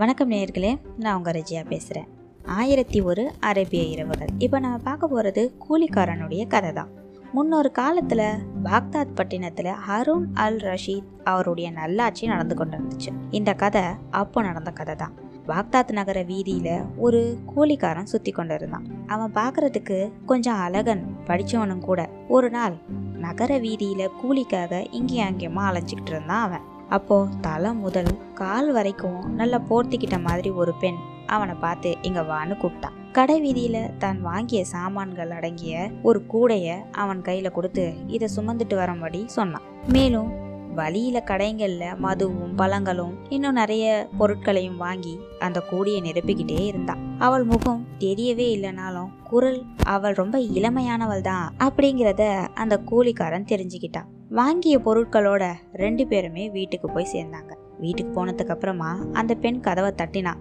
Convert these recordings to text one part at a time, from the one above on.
வணக்கம் நேயர்களே நான் உங்கள் ரஜியா பேசுகிறேன் ஆயிரத்தி ஒரு அரேபிய இரவுகள். இப்போ நம்ம பார்க்க போகிறது கூலிக்காரனுடைய கதை தான் முன்னொரு காலத்தில் பாக்தாத் பட்டினத்தில் ஹருண் அல் ரஷீத் அவருடைய நல்லாட்சி நடந்து கொண்டு இருந்துச்சு இந்த கதை அப்போ நடந்த கதை தான் பாக்தாத் நகர வீதியில் ஒரு கூலிக்காரன் சுற்றி கொண்டு இருந்தான் அவன் பார்க்கறதுக்கு கொஞ்சம் அழகன் படித்தவனும் கூட. ஒரு நாள் நகர வீதியில் கூலிக்காக இங்கேயும் அங்கேயுமா அலைஞ்சிக்கிட்டு இருந்தான் அவன். அப்போ தலை முதல் கால் வரைக்கும் நல்லா போர்த்திக்கிட்ட மாதிரி ஒரு பெண் அவனை பார்த்து இங்க வான்னு கூப்பிட்டான் கடை வீதியில தான் வாங்கிய சாமான்கள் அடங்கிய ஒரு கூடைய அவன் கையில கொடுத்து இதை சுமந்துட்டு வரும்படி சொன்னான். மேலும் வழியில கடைங்கள்ல மதுவும் பழங்களும் இன்னும் நிறைய பொருட்களையும் வாங்கி அந்த கூடையை நிரப்பிக்கிட்டே இருந்தான் அவள் முகம் தெரியவே இல்லைனாலும் குரல் அவள் ரொம்ப இளமையானவள் தான் அப்படிங்கிறத அந்த கூலிக்காரன் தெரிஞ்சுக்கிட்டான். வாங்கிய பொருட்களோட ரெண்டு பேருமே வீட்டுக்கு போய் சேர்ந்தாங்க. வீட்டுக்கு போனதுக்கு அப்புறமா அந்த பெண் கதவை தட்டினா.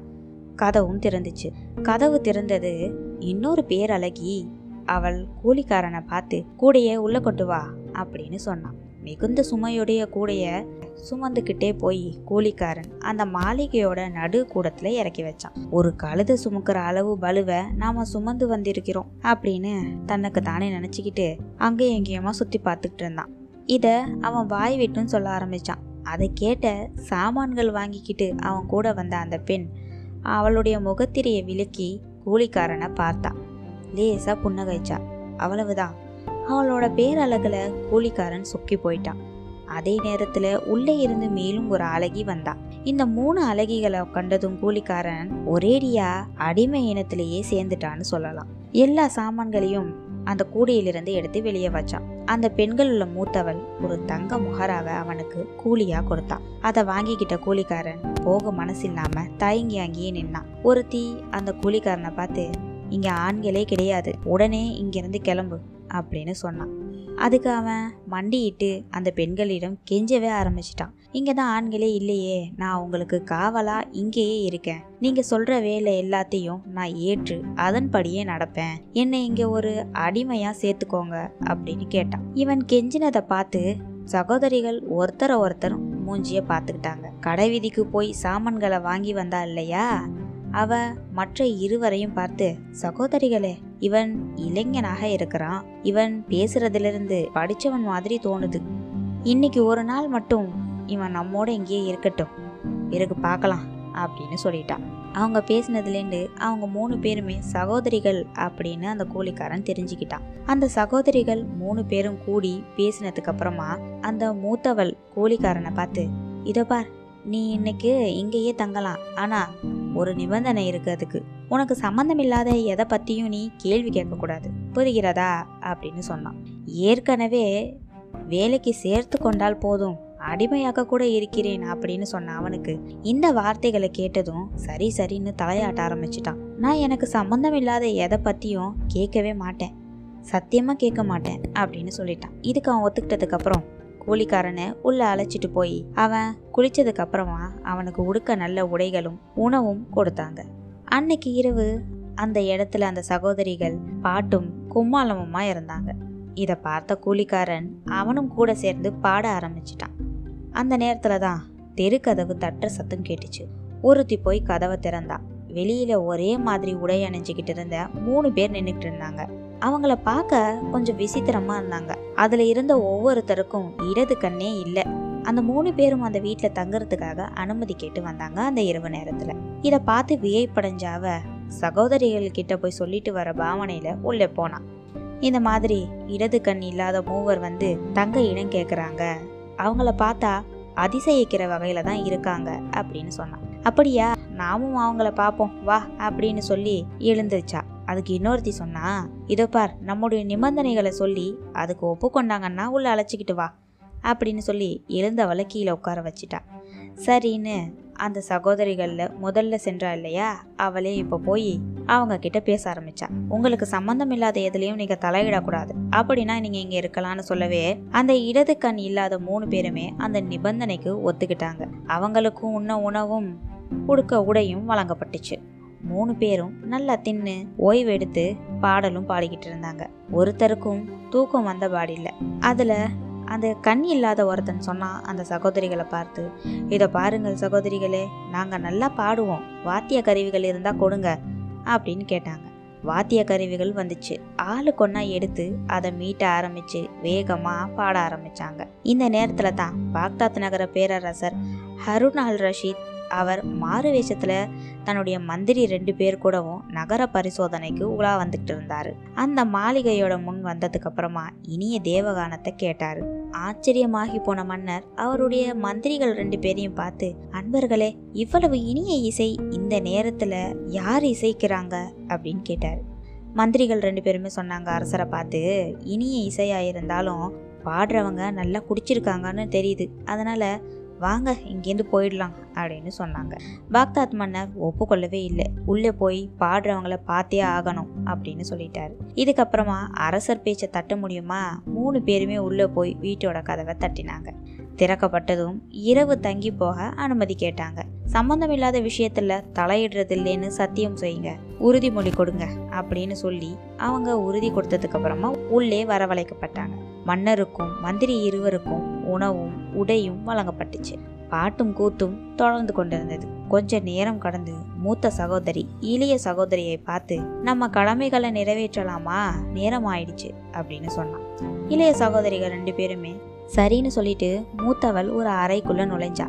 கதவும் திறந்துச்சு. கதவு திறந்தது இன்னொரு பேரழகி. அவள் கூலிக்காரனை பார்த்து கூடைய உள்ள கொண்டு வா அப்படின்னு சொன்னான். மிகுந்த சுமையுடைய கூடைய சுமந்துக்கிட்டே போய் கூலிக்காரன் அந்த மாளிகையோட நடு கூடத்துல இறக்கி வச்சான். ஒரு கழுத சுமக்கிற அளவு பலுவை நாம சுமந்து வந்திருக்கிறோம் அப்படின்னு தனக்கு தானே நினைச்சுக்கிட்டு அங்கேயும் எங்கேயுமா சுத்தி பார்த்துக்கிட்டு இருந்தான். இதை அவன் வாய் விட்டும் சொல்ல ஆரம்பிச்சான். அதை கேட்ட சாமான்கள் வாங்கிக்கிட்டு அவன் கூட வந்த அந்த பெண் அவளுடைய முகத்திரையை விலக்கி கூலிக்காரனை பார்த்தான் லேசா புன்னகைச்சா. அவ்வளவுதான். அவளோட பேரழகில் கூலிக்காரன் சொக்கி போயிட்டான். அதே நேரத்தில் உள்ளே இருந்து மேலும் ஒரு அழகி வந்தா. இந்த மூணு அழகிகளை கண்டதும் கூலிக்காரன் ஒரேடியா அடிமை இனத்திலேயே சேர்ந்துட்டான்னு சொல்லலாம். எல்லா சாமான்களையும் அந்த கூடையிலிருந்து எடுத்து வெளியே வச்சான் அந்த பெண்கள் உள்ள மூத்தவள் ஒரு தங்க முகராவை அவனுக்கு கூலியா கொடுத்தான் அதை வாங்கிக்கிட்ட கூலிக்காரன் போக மனசில்லாம தயங்கி அங்கேயே நின்னான். ஒருத்தி அந்த கூலிக்காரனை பார்த்து இங்க ஆண்களே கிடையாது. உடனே இங்கிருந்து கிளம்பு அப்படின்னு சொன்னான். அதுக்கு அவன் மண்டியிட்டு அந்த பெண்களிடம் கெஞ்சவே ஆரம்பிச்சிட்டான். இங்கே தான் ஆண்களே இல்லையே. நான் உங்களுக்கு காவலா இங்கேயே இருக்கேன். நீங்க சொல்ற வேலை எல்லாத்தையும் நான் ஏற்று அதன்படியே நடப்பேன். என்னை இங்க ஒரு அடிமையா சேர்த்துக்கோங்க அப்படின்னு கேட்டான். இவன் கெஞ்சினதை பார்த்து சகோதரிகள் ஒருத்தரை ஒருத்தர் மூஞ்சிய பார்த்துக்கிட்டாங்க. கடைவீதிக்கு போய் சாமான்களை வாங்கி வந்தா இல்லையா? அவ மற்ற இருவரையும் பார்த்து சகோதரிகளே இவன் இளைஞனாக இருக்கிறான். இவன் பேசுறதிலிருந்து படிச்சவன் மாதிரி தோணுது. இன்னைக்கு ஒரு நாள் மட்டும் இவன் நம்மோட இங்கேயே இருக்கட்டும். பிறகு பார்க்கலாம் அப்படின்னு சொல்லிட்டான் அவங்க பேசினதுலேருந்து அவங்க மூணு பேருமே சகோதரிகள் அப்படின்னு அந்த கூலிக்காரன் தெரிஞ்சுக்கிட்டான். அந்த சகோதரிகள் மூணு பேரும் கூடி பேசினதுக்கு அப்புறமா அந்த மூத்தவள் கூலிக்காரனை பார்த்து இதோ பார் நீ இன்னைக்கு இங்கேயே தங்கலாம். ஆனா ஒரு நிபந்தனை இருக்கு அதுக்கு. உனக்கு சம்மந்தம் இல்லாத எதை பத்தியும் நீ கேள்வி கேட்கக்கூடாது. புரிகிறதா? அப்படின்னு சொன்னான். ஏற்கனவே வேலைக்கு சேர்த்து கொண்டால் போதும். அடிமையாக கூட இருக்கிறேன் அப்படின்னு சொன்ன அவனுக்கு இந்த வார்த்தைகளை கேட்டதும் சரி சரின்னு தலையாட்ட ஆரம்பிச்சிட்டான். நான் எனக்கு சம்மந்தம் இல்லாத எதை பத்தியும் கேட்கவே மாட்டேன். சத்தியமா கேட்க மாட்டேன் அப்படின்னு சொல்லிட்டான். இதுக்கு அவன் ஒத்துக்கிட்டதுக்கு அப்புறம் கூலிக்காரனை உள்ள அழைச்சிட்டு போய் அவன் குளிச்சதுக்கு அப்புறமா அவனுக்கு உடுக்க நல்ல உடைகளும் உணவும் கொடுத்தாங்க. அன்னைக்கு இரவு அந்த இடத்துல அந்த சகோதரிகள் பாட்டும் கும்மாளமுமா இருந்தாங்க. இதை பார்த்த கூலிக்காரன் அவனும் கூட சேர்ந்து பாட ஆரம்பிச்சிட்டான். அந்த நேரத்தில் தான் தெருக்கதவு தட்டுற சத்தம் கேட்டுச்சு. ஒருத்தி போய் கதவை திறந்தா. வெளியில் ஒரே மாதிரி உடை அணிஞ்சிக்கிட்டு இருந்த மூணு பேர் நின்றுட்டு இருந்தாங்க. அவங்கள பார்க்க கொஞ்சம் விசித்திரமாக இருந்தாங்க. அதில் இருந்த ஒவ்வொருத்தருக்கும் இடது கண்ணே இல்லை. அந்த மூணு பேரும் அந்த வீட்டில் தங்குறதுக்காக அனுமதி கேட்டு வந்தாங்க அந்த இரவு நேரத்தில். இதை பார்த்து வியப்படைஞ்ச அவ சகோதரிகள் கிட்ட போய் சொல்லிட்டு வர பாவனையில் உள்ளே போனான் இந்த மாதிரி இடது கண் இல்லாத மூவர் வந்து தங்க இடம் கேட்குறாங்க அவங்கள பார்த்தா அதிசயிக்கிற வகையில தான் இருக்காங்க அப்படின்னு சொன்னான். அப்படியா? நாமும் அவங்கள பார்ப்போம். வா அப்படின்னு சொல்லி எழுந்துருச்சா. அதுக்கு இன்னொருத்தி சொன்னா இதோ பார் நம்முடைய நிபந்தனைகளை சொல்லி அதுக்கு ஒப்புக்கொண்டாங்கன்னா உள்ள அழைச்சிக்கிட்டு வா அப்படின்னு சொல்லி எழுந்தவளை கீழே உட்கார வச்சிட்டா. சரின்னு அந்த சகோதரிகளில் முதல்ல சென்றா இல்லையா? அவளே இப்போ போய் அவங்க கிட்ட பேச ஆரம்பிச்சா. உங்களுக்கு சம்மந்தம் இல்லாத எதுலையும் நீங்கள் தலையிடக்கூடாது. அப்படின்னா நீங்கள் இங்கே இருக்கலாம்னு சொல்லவே அந்த இடது கண் இல்லாத மூணு பேருமே அந்த நிபந்தனைக்கு ஒத்துக்கிட்டாங்க. அவங்களுக்கும் உண்ண உணவும் உடுக்க உடையும் வழங்கப்பட்டுச்சு. மூணு பேரும் நல்லா தின்னு ஓய்வு எடுத்து பாடலும் பாடிக்கிட்டு இருந்தாங்க. ஒருத்தருக்கும் தூக்கம் வந்த பாடில்ல. அதில் அந்த கண் இல்லாத ஒருத்தன் சொன்னான் அந்த சகோதரிகளை பார்த்து இதை பாருங்கள் சகோதரிகளே நாங்கள் நல்லா பாடுவோம். வாத்திய கருவிகள் இருந்தால் கொடுங்க அப்படின்னு கேட்டாங்க. வாத்திய கருவிகள் வந்துச்சு. ஆளு கொன்னா எடுத்து அதை மீட்ட ஆரம்பிச்சு வேகமாக பாட ஆரம்பிச்சாங்க. இந்த நேரத்தில் தான் பாக்தாத் நகர பேரரசர் ஹருன் அல் ரஷீத் அவர் மாறு வேஷத்துல தன்னுடைய மந்திரி ரெண்டு பேர் கூடவும் நகர பரிசோதனைக்கு உலா வந்துட்டு இருந்தாரு. அந்த மாளிகையோட முன் வந்ததுக்கு அப்புறமா இனிய தேவகானத்தை கேட்டாரு. ஆச்சரியமாகி போன மன்னர் அவருடைய மந்திரிகள் ரெண்டு பேரையும் பார்த்து அன்பர்களே இவ்வளவு இனிய இசை இந்த நேரத்துல யார் இசைக்கிறாங்க? அப்படின்னு கேட்டாரு. மந்திரிகள் ரெண்டு பேருமே சொன்னாங்க அரசரை பார்த்து இனிய இசையா இருந்தாலும் பாடுறவங்க நல்லா குடிச்சிருக்காங்கன்னு தெரியுது. அதனால வாங்க இங்கேருந்து போயிடலாம் அப்படின்னு சொன்னாங்க. பாக்தாத் மன்னர் ஒப்புக்கொள்ளவே இல்லை. உள்ளே போய் பாடுறவங்கள பார்த்தே ஆகணும் அப்படின்னு சொல்லிட்டாரு. இதுக்கப்புறமா அரசர் பேச்சை தட்ட முடியுமா? மூணு பேருமே உள்ளே போய் வீட்டோட கதவை தட்டினாங்க. திறக்கப்பட்டதும் இரவு தங்கி போக அனுமதி கேட்டாங்க. சம்பந்தமில்லாத விஷயத்துல தலையிடுறது இல்லைன்னு சத்தியம் செய்யுங்க. உறுதிமொழி கொடுங்க அப்படின்னு சொல்லி அவங்க உறுதி கொடுத்ததுக்கு அப்புறமா உள்ளே வரவழைக்கப்பட்டாங்க. மன்னருக்கும் மந்திரி இருவருக்கும் உணவும் உடையும் வழங்கப்பட்டுச்சு. பாட்டும் கூத்தும் தொடர்ந்து கொண்டிருந்தது. கொஞ்ச நேரம் கடந்து மூத்த சகோதரி இளைய சகோதரியை பார்த்து நம்ம கடமைகளை நிறைவேற்றலாமா? நேரம் ஆயிடுச்சு அப்படின்னு சொன்னான். இளைய சகோதரிகள் ரெண்டு பேருமே சரின்னு சொல்லிட்டு மூத்தவள் ஒரு அறைக்குள்ள நுழைஞ்சா.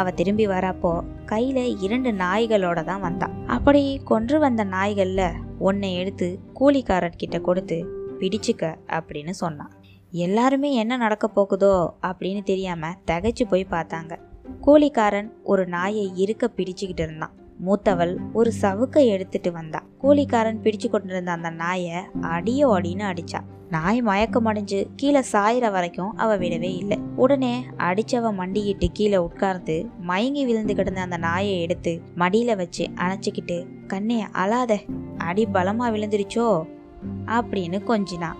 அவ திரும்பி வரப்போ கையில இரண்டு நாய்களோட தான் வந்தா. அப்படி கொன்று வந்த நாய்கள்ல ஒன்னை எடுத்து கூலிக்காரர்கிட்ட கொடுத்து பிடிச்சுக்க அப்படின்னு சொன்னான். எல்லாருமே என்ன நடக்க போகுதோ அப்படின்னு தெரியாமல் தகைச்சு போய் பார்த்தாங்க. கூலிக்காரன் ஒரு நாயை இருக்க பிடிச்சுக்கிட்டு இருந்தான். மூத்தவள் ஒரு சவுக்கை எடுத்துட்டு வந்தா. கூலிக்காரன் பிடிச்சு கொண்டிருந்த அந்த நாயை அடியோ அடின்னு அடிச்சா. நாய் மயக்கம் அடைஞ்சு கீழே சாயிற வரைக்கும் அவ விடவே இல்லை. உடனே அடிச்சவ மண்டிக்கிட்டு கீழே உட்கார்ந்து மயங்கி விழுந்து கிடந்த அந்த நாயை எடுத்து மடியில வச்சு அணைச்சிக்கிட்டு கண்ணே அழாத. அடி பலமா விழுந்துருச்சோ? அப்படின்னு கொஞ்சினான்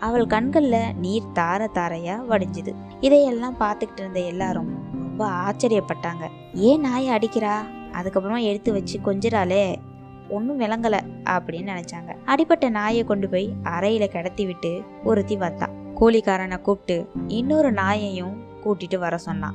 அவள் கண்களில் நீர் தார தாரையாக வடிஞ்சுது. இதையெல்லாம் பார்த்துக்கிட்டு இருந்த எல்லாரும் ரொம்ப ஆச்சரியப்பட்டாங்க. ஏன் நாயை அடிக்கிறா? அதுக்கப்புறமா எடுத்து வச்சு கொஞ்சிறாளே. ஒன்றும் விளங்கலை அப்படின்னு நினச்சாங்க. அடிப்பட்ட நாயை கொண்டு போய் அறையில் கிடத்தி விட்டு ஒருத்தி வந்தா. கூலிக்காரனை கூப்பிட்டு இன்னொரு நாயையும் கூட்டிட்டு வர சொன்னான்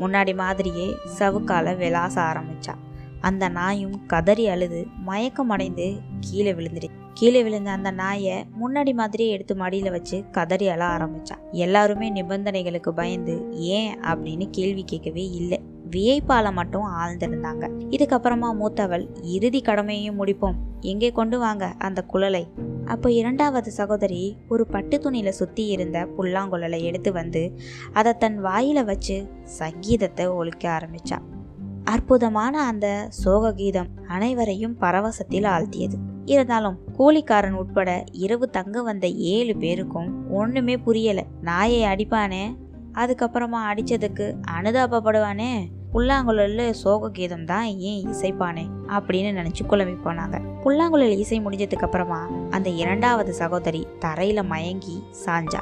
முன்னாடி மாதிரியே சவுக்கால விளாச ஆரம்பிச்சா. அந்த நாயும் கதறி அழுது மயக்கம் அடைந்து கீழே விழுந்துடு கீழே விழுந்த அந்த நாயை முன்னாடி மாதிரியே எடுத்து மடியில் வச்சு கதறி அழ ஆரம்பித்தான் எல்லாருமே நிபந்தனைகளுக்கு பயந்து ஏன்? அப்படின்னு கேள்வி கேட்கவே இல்லை. வியப்பால மட்டும் ஆழ்ந்திருந்தாங்க. இதுக்கப்புறமா மூத்தவள் இறுதி கடமையையும் முடிப்போம். எங்கே கொண்டு வாங்க அந்த குழலை? அப்போ இரண்டாவது சகோதரி ஒரு பட்டு துணியில சுத்தி இருந்த புல்லாங்குழலை எடுத்து வந்து அதை தன் வாயில வச்சு சங்கீதத்தை ஒழிக்க ஆரம்பிச்சா அற்புதமான அந்த சோக கீதம் அனைவரையும் பரவசத்தில் ஆழ்த்தியது. இருந்தாலும் கூலிக்காரன் உட்பட இரவு தங்க வந்த ஏழு பேருக்கும் ஒண்ணுமே புரியல. நாயை அடிப்பானே? அதுக்கப்புறமா அடிச்சதுக்கு அனுதாபப்படுவானே புல்லாங்குழல்ல சோக கீதம் தான் ஏன் இசைப்பானே? அப்படின்னு நினைச்சு குழம்பி போனாங்க. புல்லாங்குழல் இசை முடிஞ்சதுக்கு அப்புறமா அந்த இரண்டாவது சகோதரி தரையில மயங்கி சாஞ்சா.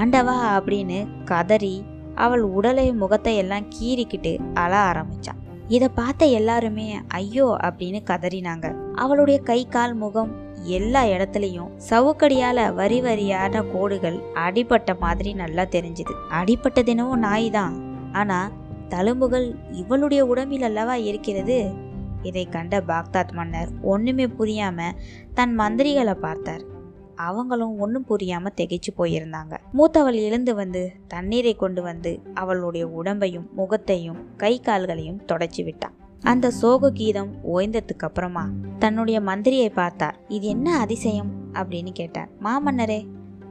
ஆண்டவா அப்படின்னு கதறி அவள் உடலை முகத்தை எல்லாம் கீறிக்கிட்டு அழ ஆரம்பிச்சான் இதை பார்த்த எல்லாருமே ஐயோ அப்படின்னு கதறினாங்க. அவளுடைய கை கால் முகம் எல்லா இடத்துலையும் சவுக்கடியால வரி வரியான கோடுகள் அடிபட்ட மாதிரி நல்லா தெரிஞ்சுது. அடிபட்டதினமும் நாய் தான் ஆனா தழும்புகள் இவளுடைய உடம்பில் அல்லவா இருக்கிறது? இதை கண்ட பாக்தாத் மன்னர் ஒண்ணுமே புரியாம தன் மந்திரிகளை பார்த்தார். அவங்களும் ஒன்றும் புரியாமல் திகைச்சு போயிருந்தாங்க. மூத்தவள் எழுந்து வந்து தண்ணீரை கொண்டு வந்து அவளுடைய உடம்பையும் முகத்தையும் கை கால்களையும் தொடச்சி விட்டான் அந்த சோக கீதம் ஓய்ந்ததுக்கு அப்புறமா தன்னுடைய மந்திரியை பார்த்தார். இது என்ன அதிசயம்? அப்படின்னு கேட்டார். மாமன்னரே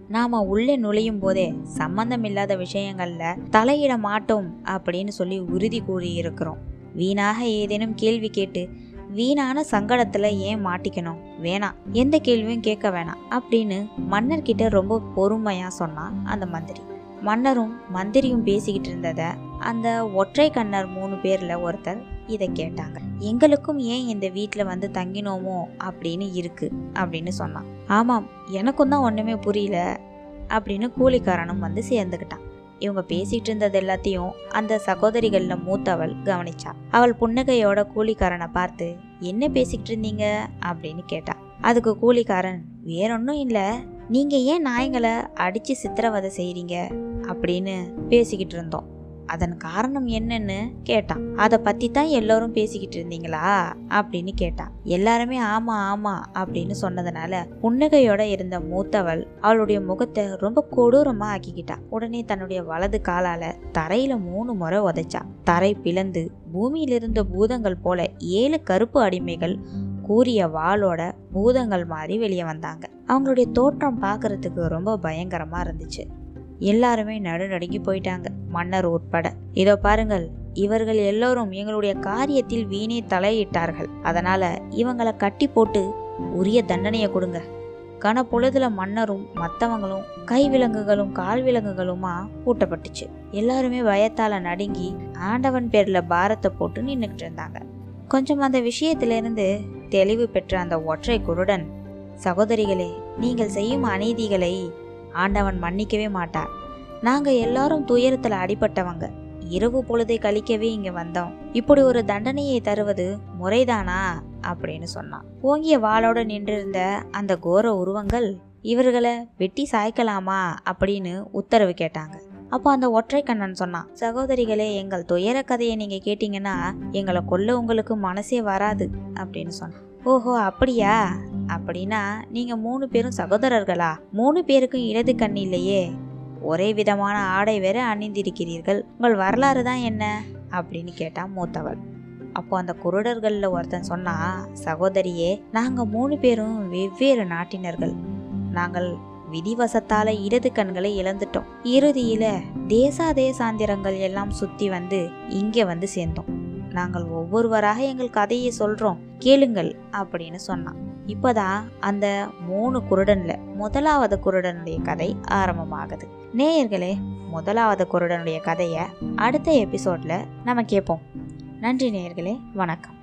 நாம உள்ளே நுழையும் போதே சம்பந்தமில்லாத விஷயங்கள்ல தலையிட மாட்டோம் அப்படின்னு சொல்லி உறுதி கூறியிருக்கிறோம். வீணாக ஏதேனும் கேள்வி கேட்டு வீணான சங்கடத்துல ஏன் மாட்டிக்கணும்? வேணாம் எந்த கேள்வியும் கேட்க வேணாம். அப்படின்னு மன்னர்கிட்ட ரொம்ப பொறுமையா சொன்னான் அந்த மந்திரி. மன்னரும் மந்திரியும் பேசிக்கிட்டு இருந்தத அந்த ஒற்றை கண்ணர் மூணு பேர்ல ஒருத்தர் இதை கேட்டாங்க. எங்களுக்கும் ஏன் இந்த வீட்டில் வந்து தங்கினோமோ? அப்படின்னு இருக்கு அப்படின்னு சொன்னான். ஆமாம் எனக்கும் தான் ஒன்றுமே புரியல அப்படின்னு கூலிக்காரனும் வந்து சேர்ந்துக்கிட்டான் இவங்க பேசிட்டு இருந்தது எல்லாத்தையும் அந்த சகோதரிகள்ல மூத்தவள் கவனிச்சா. அவள் புன்னகையோட கூலிக்காரனை பார்த்து என்ன பேசிக்கிட்டு இருந்தீங்க அப்படின்னு கேட்டா. அதுக்கு கூலிக்காரன் வேறொன்னும் இல்ல. நீங்க ஏன் நாயங்களை அடிச்சு சித்திரவதை செய்றீங்க? அப்படின்னு பேசிக்கிட்டு இருந்தோம் அதன் காரணம் என்னன்னு கேட்டான். அதை பத்தி தான் எல்லோரும் பேசிக்கிட்டு இருந்தீங்களா? அப்படின்னு கேட்டான். எல்லாருமே ஆமா ஆமா அப்படின்னு சொன்னதுனால புன்னகையோட இருந்த மூத்தவள் அவளுடைய முகத்தை ரொம்ப கொடூரமா ஆக்கிக்கிட்டா. உடனே தன்னுடைய வலது காலால தரையில மூணு முறை உதைச்சா. தரை பிளந்து பூமியில் இருந்த பூதங்கள் போல ஏழு கருப்பு அடிமைகள் கூறிய வாளோட பூதங்கள் மாதிரி வெளியே வந்தாங்க. அவங்களுடைய தோற்றம் பார்க்கறதுக்கு ரொம்ப பயங்கரமா இருந்துச்சு. எல்லாருமே நடுநடுங்கி போயிட்டாங்க மன்னர் உட்பட. இதோ பாருங்கள் இவர்கள் எல்லோரும் எங்களுடைய காரியத்தில் வீணே தலையிட்டார்கள். அதனால இவங்களை கட்டி போட்டு உரிய தண்டனையை கொடுங்க. கனப்பொழுதுல மன்னரும் மற்றவங்களும் கை விலங்குகளும் கால் விலங்குகளுமா பூட்டப்பட்டுச்சு. எல்லாருமே பயத்தால நடுங்கி ஆண்டவன் பேர்ல பாரத்தை போட்டு நின்றுக்கிட்டு இருந்தாங்க. கொஞ்சம் அந்த விஷயத்திலிருந்து தெளிவு பெற்ற அந்த ஒற்றை குருடன் சகோதரிகளே நீங்கள் செய்யும் அநீதிகளை ஆண்டவன் மன்னிக்கவே மாட்டார். நாங்கள் எல்லாரும் துயரத்தில் அடிபட்டவங்க. இரவு பொழுதை கழிக்கவே இங்கே வந்தோம். இப்படி ஒரு தண்டனையை தருவது முறைதானா? அப்படின்னு சொன்னான். ஓங்கிய வாளோடு நின்றிருந்த அந்த கோர உருவங்கள் இவர்களை வெட்டி சாய்க்கலாமா அப்படின்னு உத்தரவு கேட்டாங்க. அப்போ அந்த ஒற்றை கண்ணன் சொன்னான் சகோதரிகளே எங்கள் துயர கதையை நீங்கள் கேட்டிங்கன்னா எங்களை கொல்ல உங்களுக்கு மனசே வராது அப்படின்னு சொன்னான். ஓஹோ அப்படியா? அப்படின்னா நீங்கள் மூணு பேரும் சகோதரர்களா? மூணு பேருக்கும் இடது கண் இல்லையே. ஒரே விதமான ஆடை வேற அணிந்திருக்கிறீர்கள். உங்கள் வரலாறு தான் என்ன? அப்படின்னு கேட்டான் மூத்தவள். அப்போ அந்த குருடர்களில் ஒருத்தன் சொன்னா சகோதரியே நாங்கள் மூணு பேரும் வெவ்வேறு நாட்டினர்கள். நாங்கள் விதிவசத்தால இடது கண்களை இழந்துட்டோம். இறுதியில தேசா தேசாந்திரங்கள் எல்லாம் சுத்தி வந்து இங்கே வந்து சேர்ந்தோம். நாங்கள் ஒவ்வொருவராக எங்கள் கதையை சொல்றோம். கேளுங்கள் அப்படின்னு சொன்னான். இப்போதான் அந்த மூணு குருடனில் முதலாவது குருடனுடைய கதை ஆரம்பமாகுது. நேயர்களே முதலாவது குருடனுடைய கதையை அடுத்த எபிசோடில் நம்ம கேட்போம். நன்றி நேயர்களே வணக்கம்.